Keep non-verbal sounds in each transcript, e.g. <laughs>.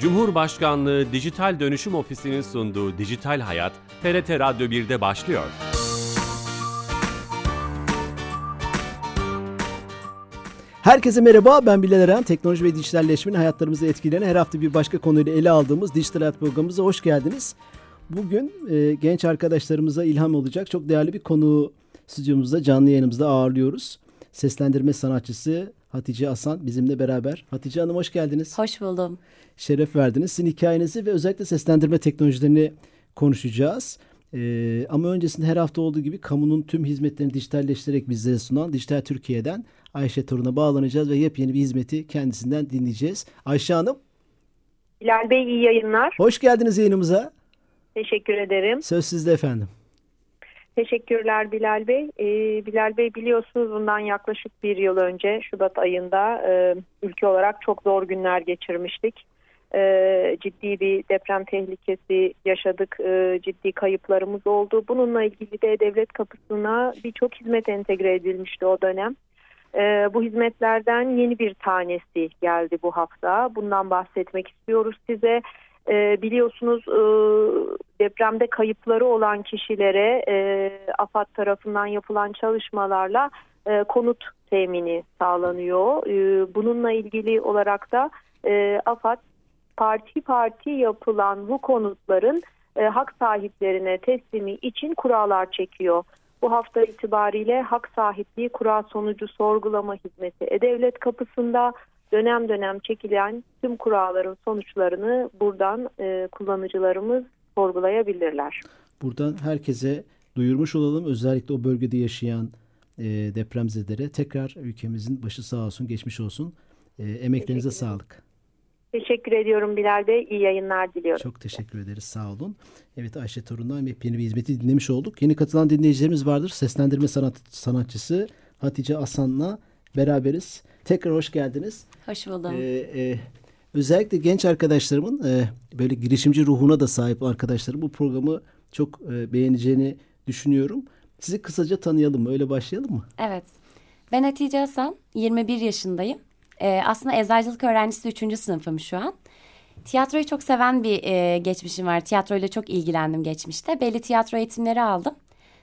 Cumhurbaşkanlığı Dijital Dönüşüm Ofisi'nin sunduğu Dijital Hayat, TRT Radyo 1'de başlıyor. Herkese merhaba, ben Bilal Eren. Teknoloji ve dijitalleşmenin hayatlarımızı etkileyen her hafta bir başka konuyla ele aldığımız Dijital Hayat programımıza hoş geldiniz. Bugün e, genç arkadaşlarımıza ilham olacak çok değerli bir konu stüdyomuzda, canlı yayınımızda ağırlıyoruz. Seslendirme sanatçısı Hatice Asan bizimle beraber. Hatice Hanım hoş geldiniz. Hoş buldum. Şeref verdiniz. Sizin hikayenizi ve özellikle seslendirme teknolojilerini konuşacağız. Ee, ama öncesinde her hafta olduğu gibi kamunun tüm hizmetlerini dijitalleştirerek bizlere sunan Dijital Türkiye'den Ayşe Torun'a bağlanacağız ve yepyeni bir hizmeti kendisinden dinleyeceğiz. Ayşe Hanım. Bilal Bey iyi yayınlar. Hoş geldiniz yayınımıza. Teşekkür ederim. Söz sizde efendim. Teşekkürler Bilal Bey. Ee, Bilal Bey biliyorsunuz bundan yaklaşık bir yıl önce Şubat ayında e, ülke olarak çok zor günler geçirmiştik. E, ciddi bir deprem tehlikesi yaşadık. E, ciddi kayıplarımız oldu. Bununla ilgili de devlet kapısına birçok hizmet entegre edilmişti o dönem. Bu hizmetlerden yeni bir tanesi geldi bu hafta. Bundan bahsetmek istiyoruz size. E, biliyorsunuz e, depremde kayıpları olan kişilere e, AFAD tarafından yapılan çalışmalarla e, konut temini sağlanıyor. E, bununla ilgili olarak da e, AFAD parti parti yapılan bu konutların e, hak sahiplerine teslimi için kurallar çekiyor. Bu hafta itibariyle hak sahipliği kura sonucu sorgulama hizmeti E-Devlet kapısında dönem dönem çekilen tüm kuralların sonuçlarını buradan e, kullanıcılarımız sorgulayabilirler. Buradan herkese duyurmuş olalım. Özellikle o bölgede yaşayan e, depremzedelere tekrar ülkemizin başı sağ olsun, geçmiş olsun. E, emeklerinize sağlık. Teşekkür ediyorum Bilal Bey. İyi yayınlar diliyorum. Çok teşekkür ederiz. Sağ olun. Evet Ayşe Torun'dan yeni bir hizmeti dinlemiş olduk. Yeni katılan dinleyicilerimiz vardır. Seslendirme sanat, sanatçısı Hatice Asan'la beraberiz. Tekrar hoş geldiniz. Hoş buldum. Ee, e, özellikle genç arkadaşlarımın e, böyle girişimci ruhuna da sahip arkadaşlarım bu programı çok e, beğeneceğini düşünüyorum. Sizi kısaca tanıyalım mı? Öyle başlayalım mı? Evet. Ben Hatice Hasan. 21 yaşındayım. Ee, aslında eczacılık öğrencisi 3. sınıfım şu an. Tiyatroyu çok seven bir e, geçmişim var. Tiyatroyla çok ilgilendim geçmişte. Belli tiyatro eğitimleri aldım.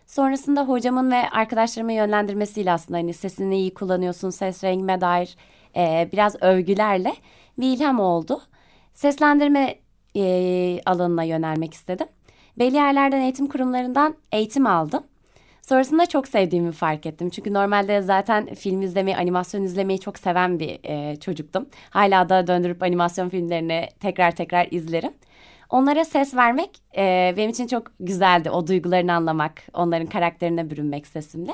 Sonrasında hocamın ve arkadaşlarımın yönlendirmesiyle aslında hani sesini iyi kullanıyorsun, ses rengime dair e, biraz övgülerle bir ilham oldu. Seslendirme e, alanına yönelmek istedim. Belli yerlerden eğitim kurumlarından eğitim aldım. Sonrasında çok sevdiğimi fark ettim. Çünkü normalde zaten film izlemeyi, animasyon izlemeyi çok seven bir e, çocuktum. Hala da döndürüp animasyon filmlerini tekrar tekrar izlerim. Onlara ses vermek e, benim için çok güzeldi. O duygularını anlamak, onların karakterine bürünmek sesimle.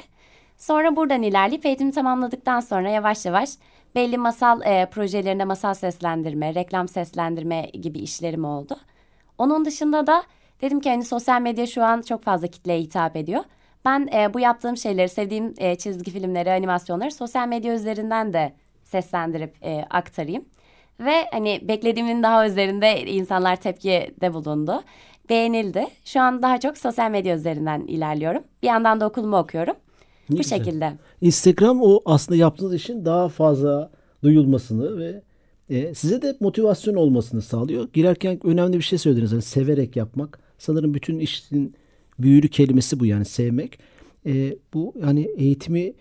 Sonra buradan ilerleyip eğitimi tamamladıktan sonra yavaş yavaş belli masal e, projelerinde masal seslendirme, reklam seslendirme gibi işlerim oldu. Onun dışında da dedim ki hani sosyal medya şu an çok fazla kitleye hitap ediyor. Ben e, bu yaptığım şeyleri, sevdiğim e, çizgi filmleri, animasyonları sosyal medya üzerinden de seslendirip e, aktarayım. Ve hani beklediğimin daha üzerinde insanlar tepkide bulundu. Beğenildi. Şu an daha çok sosyal medya üzerinden ilerliyorum. Bir yandan da okulumu okuyorum. Ne bu güzel. şekilde. Instagram o aslında yaptığınız işin daha fazla duyulmasını ve e, size de motivasyon olmasını sağlıyor. Girerken önemli bir şey söylediniz. Yani severek yapmak. Sanırım bütün işin büyülü kelimesi bu yani sevmek. E, bu yani eğitimi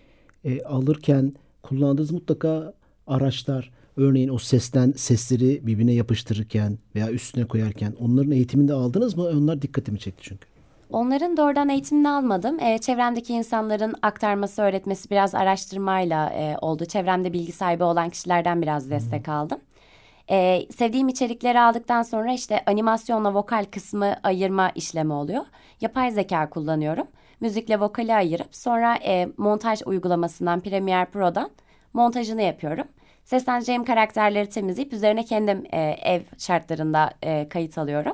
e, alırken kullandığınız mutlaka araçlar örneğin o sesten sesleri birbirine yapıştırırken veya üstüne koyarken onların eğitiminde aldınız mı? Onlar dikkatimi çekti çünkü. Onların doğrudan eğitimini almadım. E, çevremdeki insanların aktarması, öğretmesi biraz araştırmayla e, oldu. Çevremde bilgi sahibi olan kişilerden biraz destek aldım. E, sevdiğim içerikleri aldıktan sonra işte animasyonla vokal kısmı ayırma işlemi oluyor. Yapay zeka kullanıyorum. Müzikle vokali ayırıp sonra e, montaj uygulamasından Premiere Pro'dan montajını yapıyorum. Sesleneceğim karakterleri temizleyip üzerine kendim e, ev şartlarında e, kayıt alıyorum.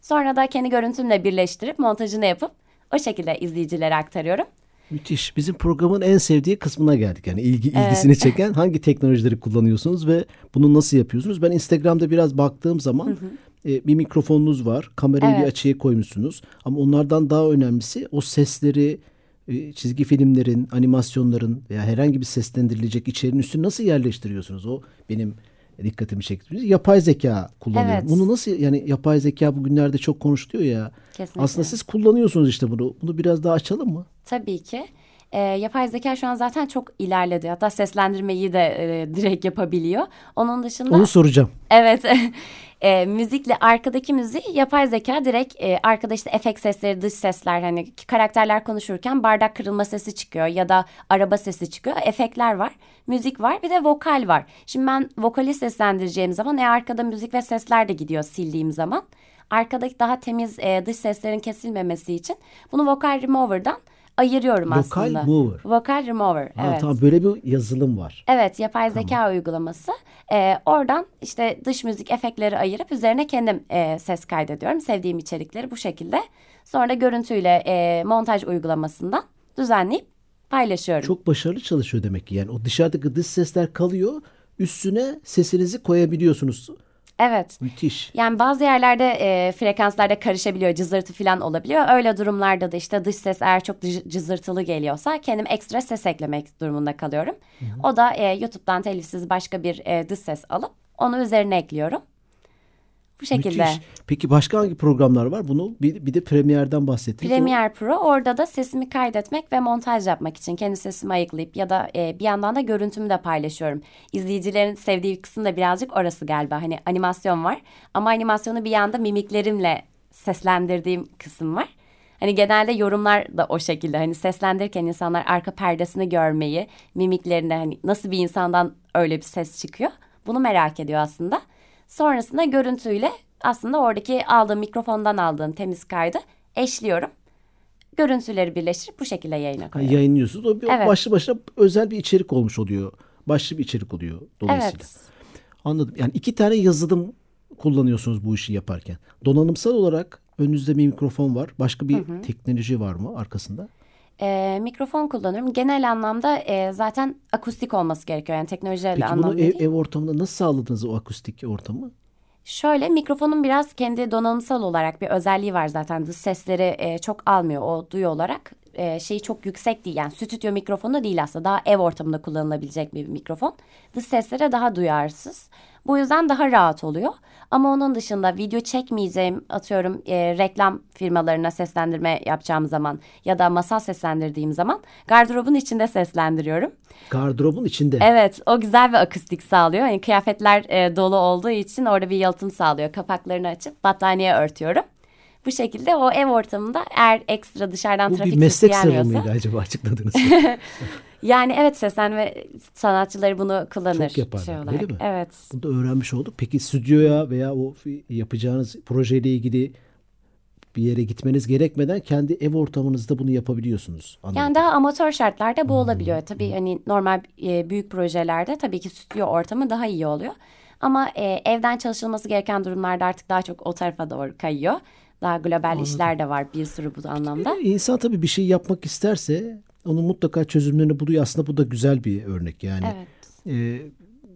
Sonra da kendi görüntümle birleştirip montajını yapıp o şekilde izleyicilere aktarıyorum. Müthiş. Bizim programın en sevdiği kısmına geldik. Yani ilgi, Evet. ilgisini çeken hangi teknolojileri kullanıyorsunuz ve bunu nasıl yapıyorsunuz? Ben Instagram'da biraz baktığım zaman e, bir mikrofonunuz var. Kamerayı bir Evet. açıya koymuşsunuz. Ama onlardan daha önemlisi o sesleri çizgi filmlerin, animasyonların veya herhangi bir seslendirilecek içeriğin üstüne nasıl yerleştiriyorsunuz? O benim dikkatimi çekti. Yapay zeka kullanıyorum. Evet. Bunu nasıl yani yapay zeka bugünlerde çok konuşuluyor ya. Kesinlikle. Aslında siz kullanıyorsunuz işte bunu. Bunu biraz daha açalım mı? Tabii ki. E, yapay zeka şu an zaten çok ilerledi. Hatta seslendirmeyi de e, direkt yapabiliyor. Onun dışında... Onu soracağım. Evet. <laughs> e, müzikle arkadaki müziği yapay zeka direkt e, arkada işte efekt sesleri, dış sesler hani karakterler konuşurken bardak kırılma sesi çıkıyor ya da araba sesi çıkıyor. Efektler var, müzik var bir de vokal var. Şimdi ben vokali seslendireceğim zaman e, arkada müzik ve sesler de gidiyor sildiğim zaman. Arkadaki daha temiz e, dış seslerin kesilmemesi için bunu vokal remover'dan ayırıyorum Vokal aslında. mover. Vokal remover. Ha, evet. Tamam böyle bir yazılım var. Evet, yapay zeka uygulaması. Ee, oradan işte dış müzik efektleri ayırıp üzerine kendim e, ses kaydediyorum. Sevdiğim içerikleri bu şekilde. Sonra görüntüyle e, montaj uygulamasından düzenleyip paylaşıyorum. Çok başarılı çalışıyor demek ki. Yani o dışarıdaki dış sesler kalıyor. Üstüne sesinizi koyabiliyorsunuz. Evet. Müthiş. Yani bazı yerlerde e, frekanslarda karışabiliyor, cızırtı falan olabiliyor. Öyle durumlarda da işte dış ses eğer çok cı- cızırtılı geliyorsa kendim ekstra ses eklemek durumunda kalıyorum. O da e, YouTube'dan telifsiz başka bir e, dış ses alıp onu üzerine ekliyorum. Bu şekilde. Müthiş. Peki başka hangi programlar var? Bunu bir, bir de Premiere'den bahsettiniz. Premiere Pro orada da sesimi kaydetmek ve montaj yapmak için kendi sesimi ayıklayıp ya da e, bir yandan da görüntümü de paylaşıyorum. İzleyicilerin sevdiği kısım da birazcık orası galiba. Hani animasyon var ama animasyonu bir yanda mimiklerimle seslendirdiğim kısım var. Hani genelde yorumlar da o şekilde hani seslendirirken insanlar arka perdesini görmeyi, mimiklerini hani nasıl bir insandan öyle bir ses çıkıyor. Bunu merak ediyor aslında. Sonrasında görüntüyle aslında oradaki aldığım mikrofondan aldığım temiz kaydı eşliyorum. Görüntüleri birleştirip bu şekilde yayına koyuyorum. yayınlıyorsunuz. O bir Evet. başlı başına özel bir içerik olmuş oluyor. Başlı bir içerik oluyor dolayısıyla. Evet. Anladım. Yani iki tane yazılım kullanıyorsunuz bu işi yaparken. Donanımsal olarak önünüzde bir mikrofon var. Başka bir teknoloji var mı arkasında? Ee, mikrofon kullanıyorum. Genel anlamda e, zaten akustik olması gerekiyor. Yani teknolojiyle Peki anlamda bunu değil. ev, ev ortamında nasıl sağladınız o akustik ortamı? Şöyle mikrofonun biraz kendi donanımsal olarak bir özelliği var zaten. Dış sesleri e, çok almıyor o duyu olarak. E, şeyi çok yüksek değil yani stüdyo mikrofonu değil aslında. Daha ev ortamında kullanılabilecek bir mikrofon. Dış seslere daha duyarsız. Bu yüzden daha rahat oluyor. Ama onun dışında video çekmeyeceğim atıyorum e, reklam firmalarına seslendirme yapacağım zaman ya da masal seslendirdiğim zaman gardırobun içinde seslendiriyorum. Gardırobun içinde. Evet, o güzel bir akustik sağlıyor. Yani kıyafetler e, dolu olduğu için orada bir yalıtım sağlıyor. Kapaklarını açıp battaniye örtüyorum. Bu şekilde o ev ortamında eğer ekstra dışarıdan Bu trafik bir meslek sırrı mıydı acaba açıkladınız? <laughs> Yani evet seslenme sanatçıları bunu kullanır. Çok yaparlar, şey olarak. mi? Evet. Bunu da öğrenmiş olduk. Peki stüdyoya veya o yapacağınız projeyle ilgili bir yere gitmeniz gerekmeden kendi ev ortamınızda bunu yapabiliyorsunuz. Anladım. Yani daha amatör şartlarda bu Hmm. olabiliyor. Tabii hani normal e, büyük projelerde tabii ki stüdyo ortamı daha iyi oluyor. Ama e, evden çalışılması gereken durumlarda artık daha çok o tarafa doğru kayıyor. Daha global işler de var bir sürü bu anlamda. İnsan tabii bir şey yapmak isterse onun mutlaka çözümlerini buluyor. Aslında bu da güzel bir örnek. Yani Evet. e,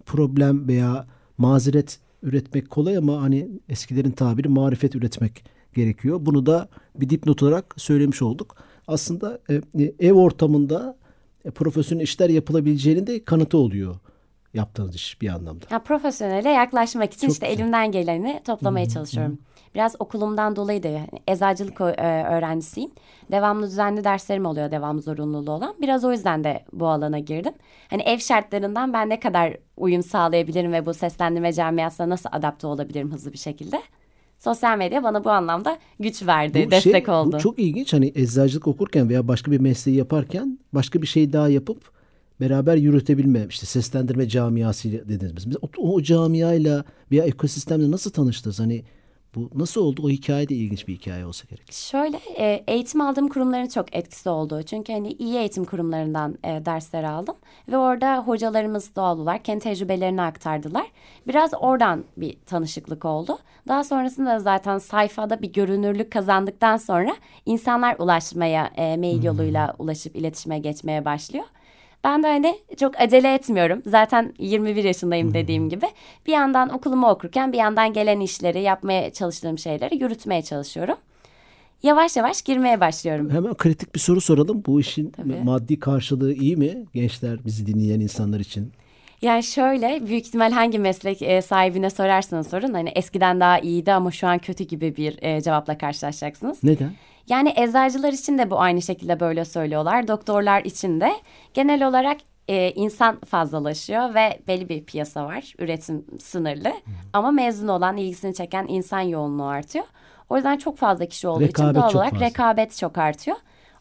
problem veya mazeret üretmek kolay ama hani eskilerin tabiri marifet üretmek gerekiyor. Bunu da bir dipnot olarak söylemiş olduk. Aslında e, e, ev ortamında e, profesyonel işler yapılabileceğinin de kanıtı oluyor yaptığınız iş bir anlamda. Ya profesyonele yaklaşmak için Çok işte güzel. elimden geleni toplamaya çalışıyorum. Biraz okulumdan dolayı da yani eczacılık e, öğrencisiyim. Devamlı düzenli derslerim oluyor devam zorunluluğu olan. Biraz o yüzden de bu alana girdim. Hani ev şartlarından ben ne kadar uyum sağlayabilirim ve bu seslendirme camiasına nasıl adapte olabilirim hızlı bir şekilde. Sosyal medya bana bu anlamda güç verdi, Bu destek şey, oldu. Bu çok ilginç. Hani eczacılık okurken veya başka bir mesleği yaparken başka bir şey daha yapıp beraber yürütebilme. işte seslendirme camiası dediniz. Mesela o, o camiayla veya ekosistemle nasıl tanıştınız? Hani bu nasıl oldu? O hikaye de ilginç bir hikaye olsa gerek. Şöyle e, eğitim aldığım kurumların çok etkisi oldu. Çünkü hani iyi eğitim kurumlarından e, dersler aldım. Ve orada hocalarımız doğal olarak kendi tecrübelerini aktardılar. Biraz oradan bir tanışıklık oldu. Daha sonrasında zaten sayfada bir görünürlük kazandıktan sonra insanlar ulaşmaya e, mail yoluyla ulaşıp iletişime geçmeye başlıyor. Ben de hani çok acele etmiyorum. Zaten 21 yaşındayım dediğim gibi. Bir yandan okulumu okurken bir yandan gelen işleri, yapmaya çalıştığım şeyleri yürütmeye çalışıyorum. Yavaş yavaş girmeye başlıyorum. Hemen kritik bir soru soralım. Bu işin Tabii. maddi karşılığı iyi mi? Gençler bizi dinleyen insanlar için. Yani şöyle büyük ihtimal hangi meslek e, sahibine sorarsanız sorun hani eskiden daha iyiydi ama şu an kötü gibi bir e, cevapla karşılaşacaksınız. Neden? Yani eczacılar için de bu aynı şekilde böyle söylüyorlar. Doktorlar için de genel olarak e, insan fazlalaşıyor ve belli bir piyasa var. Üretim sınırlı ama mezun olan ilgisini çeken insan yoğunluğu artıyor. O yüzden çok fazla kişi olduğu Rekabet için doğal olarak fazla. rekabet çok artıyor.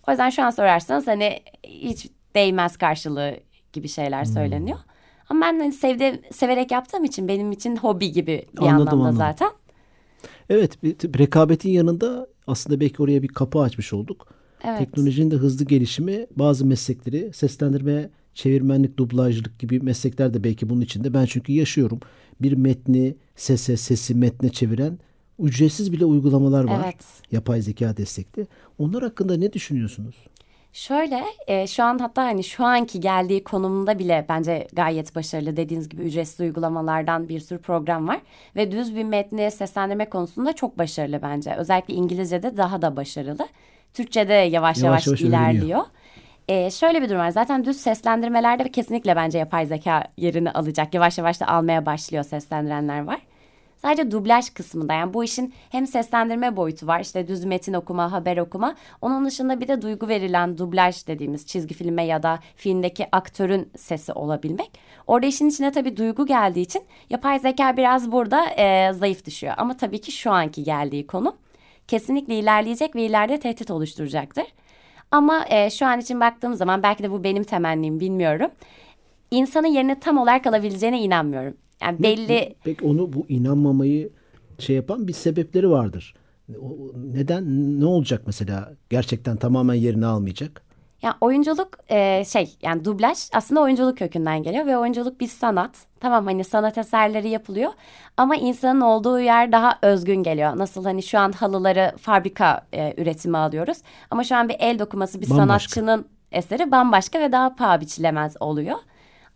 O yüzden şu an sorarsanız hani hiç değmez karşılığı gibi şeyler Hmm. söyleniyor. Ama ben hani sevde, severek yaptığım için benim için hobi gibi bir Anladım, anlamda anladım. zaten. Evet bir- rekabetin yanında aslında belki oraya bir kapı açmış olduk. Evet. Teknolojinin de hızlı gelişimi bazı meslekleri seslendirme, çevirmenlik, dublajlık gibi meslekler de belki bunun içinde. Ben çünkü yaşıyorum. Bir metni sese, sesi metne çeviren ücretsiz bile uygulamalar var. Evet. Yapay zeka destekli. Onlar hakkında ne düşünüyorsunuz? Şöyle e, şu an hatta hani şu anki geldiği konumunda bile bence gayet başarılı. Dediğiniz gibi ücretsiz uygulamalardan bir sürü program var. Ve düz bir metni seslendirme konusunda çok başarılı bence. Özellikle İngilizce'de daha da başarılı. Türkçe'de yavaş Yavaş yavaş, öğreniyor. ilerliyor. E, şöyle bir durum var. Zaten düz seslendirmelerde kesinlikle bence yapay zeka yerini alacak. Yavaş yavaş da almaya başlıyor seslendirenler var. Sadece dublaj kısmında yani bu işin hem seslendirme boyutu var işte düz metin okuma, haber okuma. Onun dışında bir de duygu verilen dublaj dediğimiz çizgi filme ya da filmdeki aktörün sesi olabilmek. Orada işin içine tabii duygu geldiği için yapay zeka biraz burada e, zayıf düşüyor. Ama tabii ki şu anki geldiği konu kesinlikle ilerleyecek ve ileride tehdit oluşturacaktır. Ama e, şu an için baktığım zaman belki de bu benim temennim bilmiyorum. İnsanın yerine tam olarak alabileceğine inanmıyorum. Yani belli Peki onu bu inanmamayı şey yapan bir sebepleri vardır. O- Neden ne olacak mesela? Gerçekten tamamen yerini almayacak. Ya oyunculuk e, şey yani dublaj aslında oyunculuk kökünden geliyor ve oyunculuk bir sanat. Tamam hani sanat eserleri yapılıyor ama insanın olduğu yer daha özgün geliyor. Nasıl hani şu an halıları fabrika e, üretimi alıyoruz ama şu an bir el dokuması bir Bambaşka. sanatçının eseri bambaşka ve daha paha biçilemez oluyor.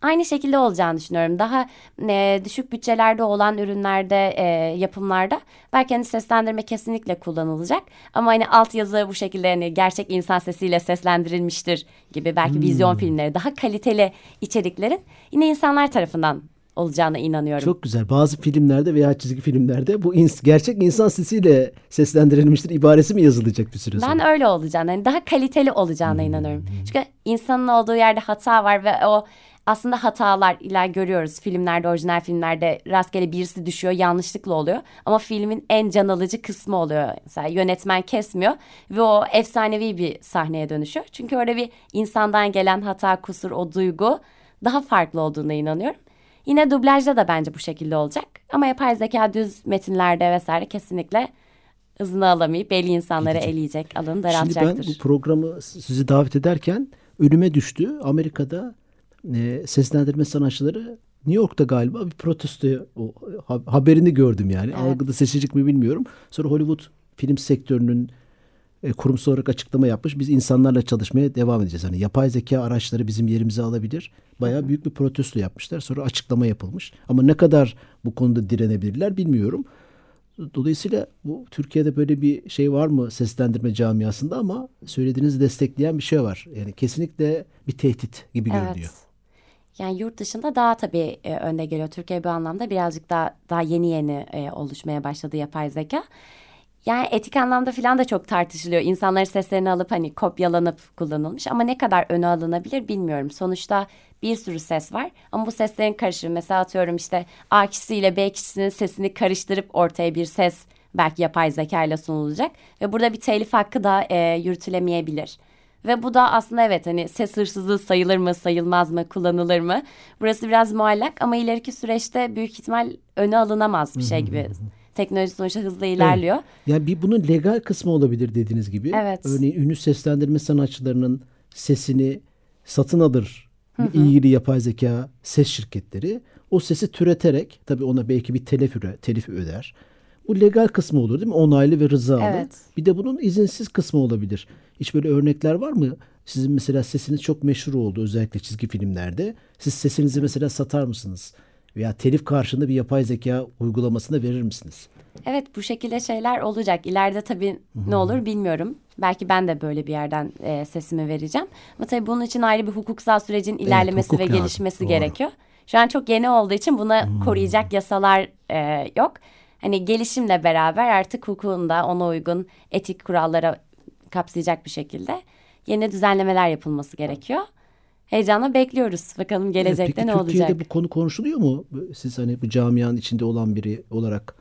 Aynı şekilde olacağını düşünüyorum. Daha e, düşük bütçelerde olan ürünlerde, e, yapımlarda belki hani seslendirme kesinlikle kullanılacak. Ama hani altyazı bu şekilde hani gerçek insan sesiyle seslendirilmiştir gibi belki vizyon filmleri, daha kaliteli içeriklerin yine insanlar tarafından olacağına inanıyorum. Çok güzel. Bazı filmlerde veya çizgi filmlerde bu ins- gerçek insan sesiyle seslendirilmiştir ibaresi mi yazılacak bir süre sonra? Ben öyle olacağını, hani daha kaliteli olacağına inanıyorum. Çünkü insanın olduğu yerde hata var ve o aslında hatalar ila görüyoruz filmlerde, orijinal filmlerde rastgele birisi düşüyor, yanlışlıkla oluyor. Ama filmin en can alıcı kısmı oluyor. Mesela yönetmen kesmiyor ve o efsanevi bir sahneye dönüşüyor. Çünkü orada bir insandan gelen hata, kusur, o duygu daha farklı olduğuna inanıyorum. Yine dublajda da bence bu şekilde olacak. Ama yapay zeka düz metinlerde vesaire kesinlikle hızını alamayıp belli insanları eleyecek, alanı Şimdi ben daraltacaktır. bu programı sizi davet ederken önüme düştü. Amerika'da e, seslendirme sanatçıları New York'ta galiba bir protesto o, haberini gördüm yani. Evet. Algıda seçicilik mi bilmiyorum. Sonra Hollywood film sektörünün e, kurumsal olarak açıklama yapmış. Biz insanlarla çalışmaya devam edeceğiz. Hani yapay zeka araçları bizim yerimizi alabilir. Bayağı büyük bir protesto yapmışlar. Sonra açıklama yapılmış. Ama ne kadar bu konuda direnebilirler bilmiyorum. Dolayısıyla bu Türkiye'de böyle bir şey var mı seslendirme camiasında ama söylediğinizi destekleyen bir şey var. Yani kesinlikle bir tehdit gibi görünüyor. Yani yurt dışında daha tabii e, önde geliyor. Türkiye bu anlamda birazcık daha daha yeni yeni e, oluşmaya başladı yapay zeka. Yani etik anlamda falan da çok tartışılıyor. İnsanların seslerini alıp hani kopyalanıp kullanılmış ama ne kadar öne alınabilir bilmiyorum. Sonuçta bir sürü ses var ama bu seslerin karışımı mesela atıyorum işte A kişisiyle B kişisinin sesini karıştırıp ortaya bir ses belki yapay zeka ile sunulacak ve burada bir telif hakkı da e, yürütülemeyebilir. Ve bu da aslında evet hani ses hırsızlığı sayılır mı sayılmaz mı kullanılır mı? Burası biraz muallak ama ileriki süreçte büyük ihtimal öne alınamaz bir şey gibi. Teknoloji sonuçta hızlı ilerliyor. Yani bir bunun legal kısmı olabilir dediğiniz gibi. Evet. Örneğin ünlü seslendirme sanatçılarının sesini satın alır ilgili yapay zeka ses şirketleri. O sesi türeterek tabii ona belki bir telif, telif öder. Bu legal kısmı olur değil mi? Onaylı ve rızalı. Evet. Bir de bunun izinsiz kısmı olabilir. Hiç böyle örnekler var mı? Sizin mesela sesiniz çok meşhur oldu özellikle çizgi filmlerde. Siz sesinizi mesela satar mısınız? Veya telif karşında bir yapay zeka uygulamasına verir misiniz? Evet bu şekilde şeyler olacak. İleride tabii ne olur bilmiyorum. Belki ben de böyle bir yerden e, sesimi vereceğim. Ama tabii bunun için ayrı bir hukuksal sürecin ilerlemesi hukuk ve lazım. gelişmesi Doğru. gerekiyor. Şu an çok yeni olduğu için buna hmm. koruyacak yasalar e, yok. Hani gelişimle beraber artık hukukunda ona uygun etik kurallara kapsayacak bir şekilde yeni düzenlemeler yapılması gerekiyor. Heyecanla bekliyoruz. Bakalım gelecekte Peki, ne olacak. Türkiye'de bu konu konuşuluyor mu? Siz hani bu camianın içinde olan biri olarak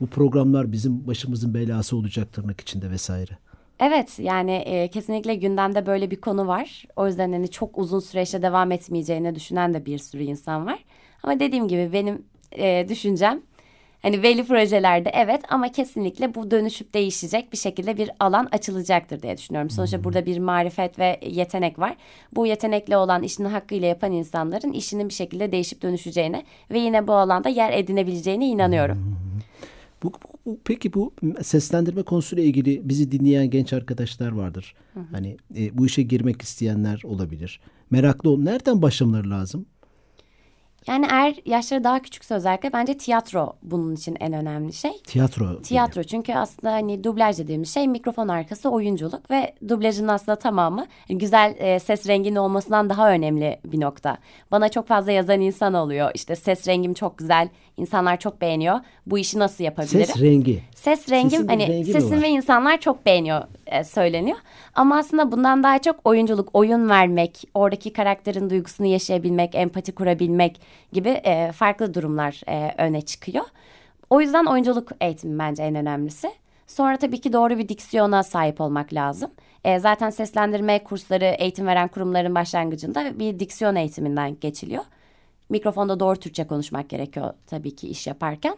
bu programlar bizim başımızın belası olacak tırnak içinde vesaire. Evet yani e, kesinlikle gündemde böyle bir konu var. O yüzden hani çok uzun süreçte devam etmeyeceğini düşünen de bir sürü insan var. Ama dediğim gibi benim e, düşüncem Hani belli projelerde evet ama kesinlikle bu dönüşüp değişecek bir şekilde bir alan açılacaktır diye düşünüyorum. Sonuçta hmm. burada bir marifet ve yetenek var. Bu yetenekli olan işini hakkıyla yapan insanların işinin bir şekilde değişip dönüşeceğine ve yine bu alanda yer edinebileceğine inanıyorum. Hmm. Bu, bu, peki bu seslendirme konusuyla ilgili bizi dinleyen genç arkadaşlar vardır. Hı hı. Hani e, bu işe girmek isteyenler olabilir. Meraklı ol. Nereden başlamaları lazım? Yani eğer yaşları daha küçükse özellikle bence tiyatro bunun için en önemli şey. Tiyatro. Tiyatro çünkü aslında hani dublaj dediğimiz şey mikrofon arkası oyunculuk ve dublajın aslında tamamı güzel e, ses renginin olmasından daha önemli bir nokta. Bana çok fazla yazan insan oluyor. İşte ses rengim çok güzel, insanlar çok beğeniyor. Bu işi nasıl yapabilirim? Ses rengi. Ses rengim Sesin hani rengi sesim ve insanlar çok beğeniyor e, söyleniyor. Ama aslında bundan daha çok oyunculuk, oyun vermek, oradaki karakterin duygusunu yaşayabilmek, empati kurabilmek gibi e, farklı durumlar e, öne çıkıyor. O yüzden oyunculuk eğitimi bence en önemlisi. Sonra tabii ki doğru bir diksiyona sahip olmak lazım. E, zaten seslendirme kursları eğitim veren kurumların başlangıcında bir diksiyon eğitiminden geçiliyor. Mikrofonda doğru Türkçe konuşmak gerekiyor tabii ki iş yaparken.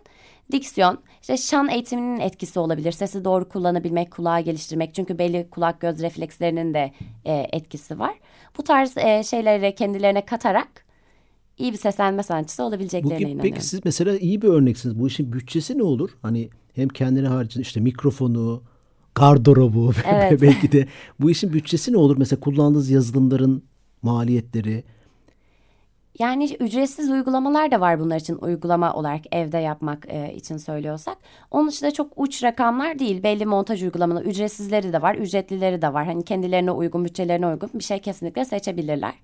Diksiyon, işte şan eğitiminin etkisi olabilir. Sesi doğru kullanabilmek, kulağı geliştirmek. Çünkü belli kulak göz reflekslerinin de e, etkisi var. Bu tarz e, şeyleri kendilerine katarak iyi bir seslenme sanatçısı olabileceklerine Bugün, inanıyorum. Peki siz mesela iyi bir örneksiniz. Bu işin bütçesi ne olur? Hani hem kendine harcın işte mikrofonu, gardırobu <laughs> evet. belki de bu işin bütçesi ne olur? Mesela kullandığınız yazılımların maliyetleri, yani ücretsiz uygulamalar da var bunlar için uygulama olarak evde yapmak e, için söylüyorsak. Onun dışında çok uç rakamlar değil. Belli montaj uygulamaları ücretsizleri de var, ücretlileri de var. Hani kendilerine uygun, bütçelerine uygun bir şey kesinlikle seçebilirler.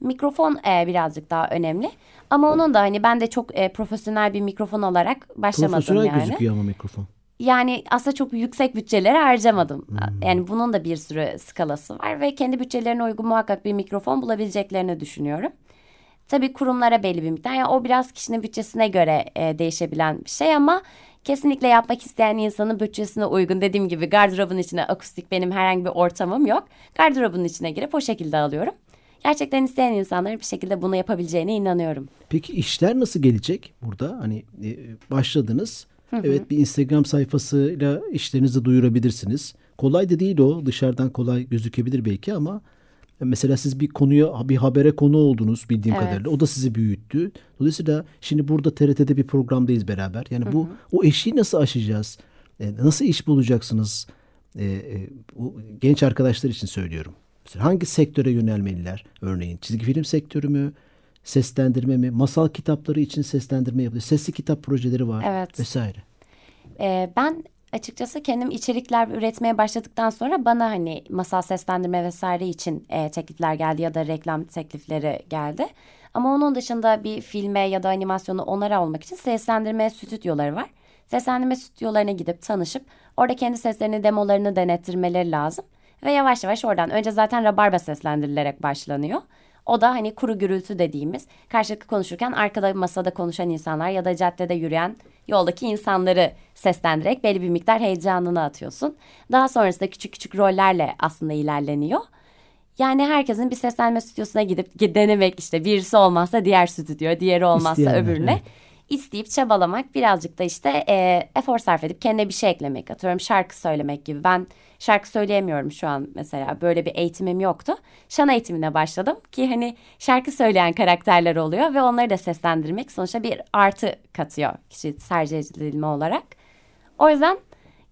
Mikrofon e, birazcık daha önemli. Ama onun da hani ben de çok e, profesyonel bir mikrofon olarak başlamadım profesyonel yani. Profesyonel gözüküyor ama mikrofon. Yani aslında çok yüksek bütçeleri harcamadım. Hmm. Yani bunun da bir sürü skalası var ve kendi bütçelerine uygun muhakkak bir mikrofon bulabileceklerini düşünüyorum. Tabii kurumlara belli bir miktar. Yani o biraz kişinin bütçesine göre e, değişebilen bir şey ama kesinlikle yapmak isteyen insanın bütçesine uygun. Dediğim gibi gardırobun içine akustik benim herhangi bir ortamım yok. Gardırobun içine girip o şekilde alıyorum. Gerçekten isteyen insanların bir şekilde bunu yapabileceğine inanıyorum. Peki işler nasıl gelecek burada? Hani e, başladınız. Hı hı. Evet bir Instagram sayfasıyla işlerinizi duyurabilirsiniz. Kolay da değil o. Dışarıdan kolay gözükebilir belki ama Mesela siz bir konuya bir habere konu oldunuz bildiğim evet. kadarıyla. O da sizi büyüttü. Dolayısıyla şimdi burada TRT'de bir programdayız beraber. Yani bu o eşiği nasıl aşacağız? E, nasıl iş bulacaksınız? E, e, genç arkadaşlar için söylüyorum. Mesela hangi sektöre yönelmeliler? Örneğin çizgi film sektörü mü? Seslendirme mi? Masal kitapları için seslendirme yapılıyor. Sesli kitap projeleri var evet. vesaire. Ben açıkçası kendim içerikler üretmeye başladıktan sonra bana hani masal seslendirme vesaire için e, teklifler geldi ya da reklam teklifleri geldi. Ama onun dışında bir filme ya da animasyonu onara olmak için seslendirme stüdyoları var. Seslendirme stüdyolarına gidip tanışıp orada kendi seslerini demolarını denettirmeleri lazım. Ve yavaş yavaş oradan önce zaten rabarba seslendirilerek başlanıyor. O da hani kuru gürültü dediğimiz karşılıklı konuşurken arkada masada konuşan insanlar ya da caddede yürüyen yoldaki insanları seslendirerek belli bir miktar heyecanını atıyorsun. Daha sonrasında küçük küçük rollerle aslında ilerleniyor. Yani herkesin bir seslenme stüdyosuna gidip denemek işte birisi olmazsa diğer stüdyo, diğeri olmazsa İsteyenler, öbürüne. Evet isteyip çabalamak birazcık da işte e, efor sarf edip kendine bir şey eklemek atıyorum şarkı söylemek gibi. Ben şarkı söyleyemiyorum şu an mesela böyle bir eğitimim yoktu. Şan eğitimine başladım ki hani şarkı söyleyen karakterler oluyor ve onları da seslendirmek sonuçta bir artı katıyor kişi tercih edilme olarak. O yüzden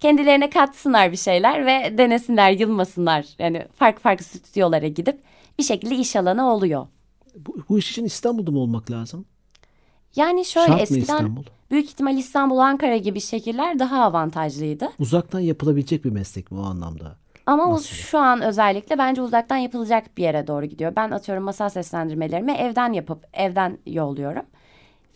kendilerine katsınlar bir şeyler ve denesinler, yılmasınlar. Yani farklı farklı stüdyolara gidip bir şekilde iş alanı oluyor. Bu, bu iş için İstanbul'da mı olmak lazım? Yani şöyle Şart eskiden İstanbul? büyük ihtimal İstanbul, Ankara gibi şehirler daha avantajlıydı. Uzaktan yapılabilecek bir meslek mi o anlamda? Ama Nasıl? şu an özellikle bence uzaktan yapılacak bir yere doğru gidiyor. Ben atıyorum masal seslendirmelerimi evden yapıp evden yolluyorum.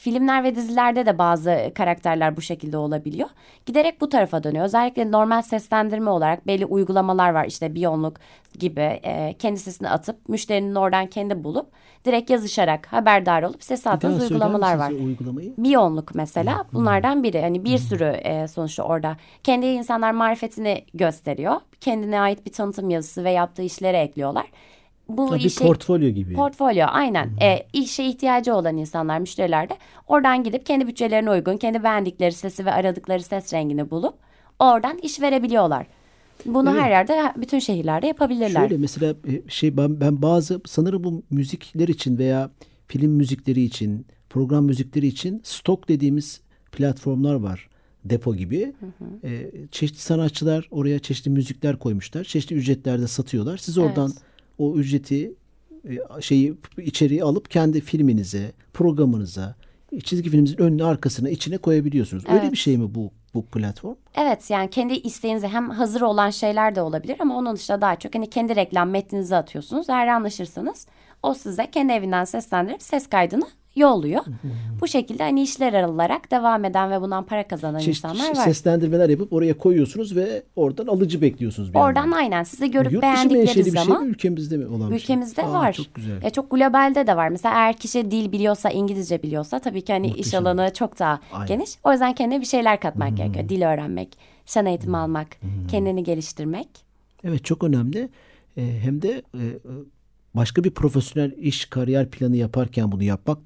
Filmler ve dizilerde de bazı karakterler bu şekilde olabiliyor. Giderek bu tarafa dönüyor. Özellikle normal seslendirme olarak belli uygulamalar var. İşte Biyonluk gibi e, kendi sesini atıp müşterinin oradan kendi bulup direkt yazışarak haberdar olup ses Bir daha attığınız uygulamalar var. uygulamayı? Biyonluk mesela bunlardan biri. Hani bir sürü e, sonuçta orada kendi insanlar marifetini gösteriyor. Kendine ait bir tanıtım yazısı ve yaptığı işleri ekliyorlar. Bu Ha, bir işe portfolyo gibi. portfolyo aynen. E, işe ihtiyacı olan insanlar, müşteriler de oradan gidip kendi bütçelerine uygun, kendi beğendikleri sesi ve aradıkları ses rengini bulup oradan iş verebiliyorlar. Bunu Evet. her yerde, bütün şehirlerde yapabilirler. Şöyle mesela e, şey ben, ben bazı sanırım bu müzikler için veya film müzikleri için, program müzikleri için stok dediğimiz platformlar var. Depo gibi. E, çeşitli sanatçılar oraya çeşitli müzikler koymuşlar. Çeşitli ücretlerde satıyorlar. Siz oradan Evet. O ücreti e, şeyi içeriği alıp kendi filminize, programınıza, çizgi filminizin önüne arkasına içine koyabiliyorsunuz. Öyle Evet. bir şey mi bu bu platform? Evet yani kendi isteğinize hem hazır olan şeyler de olabilir ama onun dışında daha çok hani kendi reklam metninizi atıyorsunuz. Eğer anlaşırsanız o size kendi evinden seslendirip ses kaydını yolluyor. Bu şekilde hani işler alarak devam eden ve bundan para kazanan Çeşitli insanlar var. seslendirmeler yapıp oraya koyuyorsunuz ve oradan alıcı bekliyorsunuz bir Oradan yandan. aynen sizi görüp Yurt beğendikleri bir zaman şey mi ülkemizde mi olan bir şey? ülkemizde Aa, var. Çok güzel. E, çok globalde de var. Mesela eğer kişi dil biliyorsa, İngilizce biliyorsa tabii ki hani iş Muhteşem. alanı çok daha Aynen. geniş. O yüzden kendine bir şeyler katmak gerekiyor. Dil öğrenmek, şan eğitimi almak, kendini geliştirmek. Evet çok önemli. Ee, hem de e, başka bir profesyonel iş kariyer planı yaparken bunu yapmak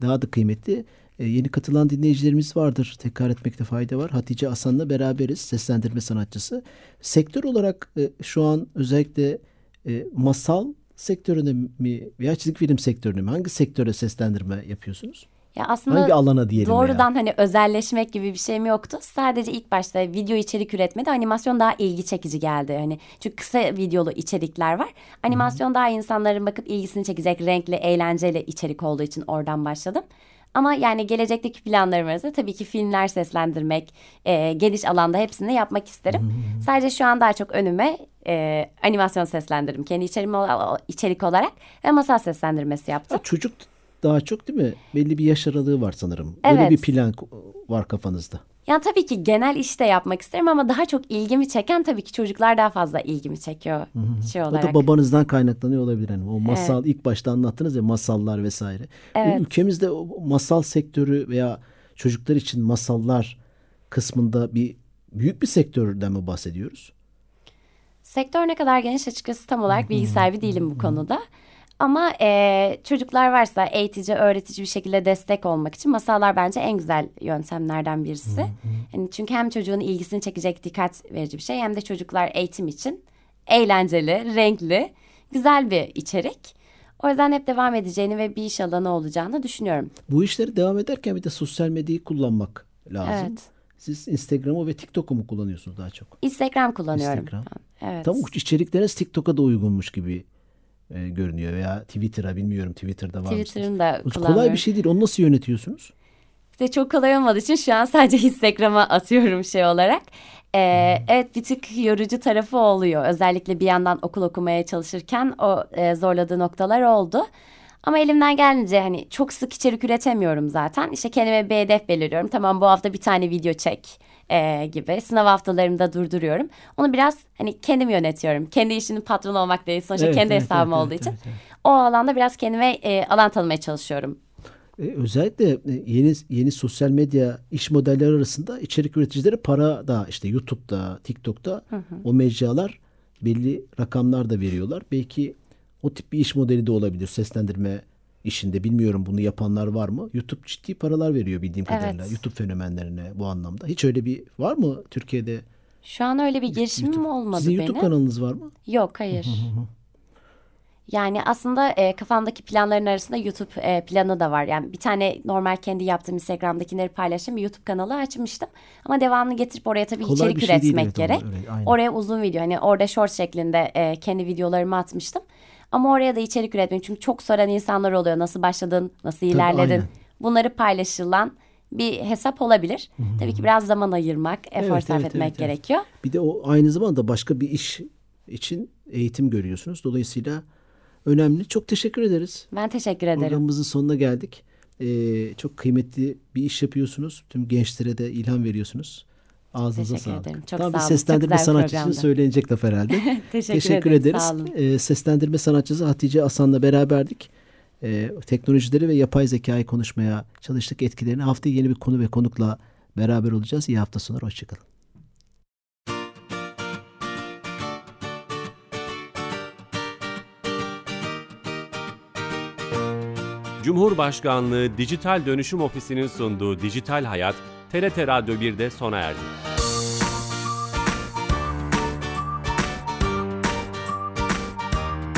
daha da kıymetli. Ee, yeni katılan dinleyicilerimiz vardır. Tekrar etmekte fayda var. Hatice Asan'la beraberiz. Seslendirme sanatçısı. Sektör olarak e, şu an özellikle e, masal sektörüne mi veya çizgi film sektörüne mi? Hangi sektöre seslendirme yapıyorsunuz? Ya aslında Hangi alana diyelim doğrudan veya? hani özelleşmek gibi bir şeyim yoktu. Sadece ilk başta video içerik üretmede animasyon daha ilgi çekici geldi. Hani çünkü kısa videolu içerikler var. Animasyon daha insanların bakıp ilgisini çekecek renkli, eğlenceli içerik olduğu için oradan başladım. Ama yani gelecekteki planlarım arasında tabii ki filmler seslendirmek, e, geniş alanda hepsini yapmak isterim. Sadece şu an daha çok önüme e, animasyon seslendiririm. Kendi içerim, içerik olarak ve masal seslendirmesi yaptım. Ha, çocuk daha çok değil mi? Belli bir yaş aralığı var sanırım. Öyle Evet. bir plan var kafanızda. Yani tabii ki genel işte yapmak isterim ama daha çok ilgimi çeken tabii ki çocuklar daha fazla ilgimi çekiyor şey O olarak. da babanızdan kaynaklanıyor olabilir. Yani o masal ilk başta anlattınız ya masallar vesaire. Evet. Ülkemizde o masal sektörü veya çocuklar için masallar kısmında bir büyük bir sektörden mi bahsediyoruz? Sektör ne kadar geniş açıkçası tam olarak bilgi sahibi değilim bu konuda. Ama e, çocuklar varsa eğitici, öğretici bir şekilde destek olmak için masallar bence en güzel yöntemlerden birisi. Yani çünkü hem çocuğun ilgisini çekecek dikkat verici bir şey hem de çocuklar eğitim için eğlenceli, renkli, güzel bir içerik. O yüzden hep devam edeceğini ve bir iş alanı olacağını düşünüyorum. Bu işleri devam ederken bir de sosyal medyayı kullanmak lazım. Evet. Siz Instagram'ı ve TikTok'u mu kullanıyorsunuz daha çok? Instagram kullanıyorum. Instagram. Evet. Tam içerikleriniz TikTok'a da uygunmuş gibi e, görünüyor veya Twitter'a bilmiyorum Twitter'da var? Twitter'ın da Kolay bir şey değil. Onu nasıl yönetiyorsunuz? İşte çok kolay olmadığı için şu an sadece <laughs> Instagram'a atıyorum şey olarak. Ee, evet bir tık yorucu tarafı oluyor. Özellikle bir yandan okul okumaya çalışırken o e, zorladığı noktalar oldu. Ama elimden gelince hani çok sık içerik üretemiyorum zaten. İşte kendime bir hedef belirliyorum. Tamam bu hafta bir tane video çek e, gibi. Sınav haftalarımda durduruyorum. Onu biraz hani kendim yönetiyorum. Kendi işinin patronu olmak değil. Sonuçta Evet, kendi evet, hesabım evet, olduğu evet, için. evet, evet. O alanda biraz kendime e, alan tanımaya çalışıyorum. E, özellikle e, yeni yeni sosyal medya iş modelleri arasında içerik üreticileri para da işte YouTube'da, TikTok'ta o mecralar belli rakamlar da veriyorlar. Belki o tip bir iş modeli de olabilir seslendirme işinde. Bilmiyorum bunu yapanlar var mı? YouTube ciddi paralar veriyor bildiğim Evet. kadarıyla YouTube fenomenlerine bu anlamda. Hiç öyle bir var mı Türkiye'de? Şu an öyle bir girişimim YouTube- olmadı Sizin benim. YouTube kanalınız var mı? Yok hayır. <laughs> Yani aslında e, kafamdaki planların arasında YouTube e, planı da var. Yani bir tane normal kendi yaptığım Instagram'dakileri paylaştığım bir YouTube kanalı açmıştım. Ama devamını getirip oraya tabii Kolay içerik şey değil, üretmek evet, gerek. öyle, aynen. oraya uzun video hani orada short şeklinde e, kendi videolarımı atmıştım. Ama oraya da içerik üretmek çünkü çok soran insanlar oluyor. Nasıl başladın, nasıl ilerledin? aynen. Bunları paylaşılan bir hesap olabilir. Tabii ki biraz zaman ayırmak, efor Evet, sarf evet, etmek evet, evet. gerekiyor. Bir de o aynı zamanda başka bir iş için eğitim görüyorsunuz. Dolayısıyla önemli. Çok teşekkür ederiz. Ben teşekkür ederim. Programımızın sonuna geldik. Ee, çok kıymetli bir iş yapıyorsunuz. Tüm gençlere de ilham veriyorsunuz. Ağzınıza Teşekkür sağlık. ederim. Çok Tam sağ bir olun. seslendirme sanatçısı programdı. söylenecek laf herhalde. <laughs> Teşekkür, ederim. ederiz. Sağ olun. Ee, seslendirme sanatçısı Hatice Asan'la beraberdik. Ee, teknolojileri ve yapay zekayı konuşmaya çalıştık. Etkilerini haftaya yeni bir konu ve konukla beraber olacağız. İyi hafta sonları. Hoşçakalın. Cumhurbaşkanlığı Dijital Dönüşüm Ofisi'nin sunduğu Dijital Hayat, TRT Radyo 1'de sona erdi.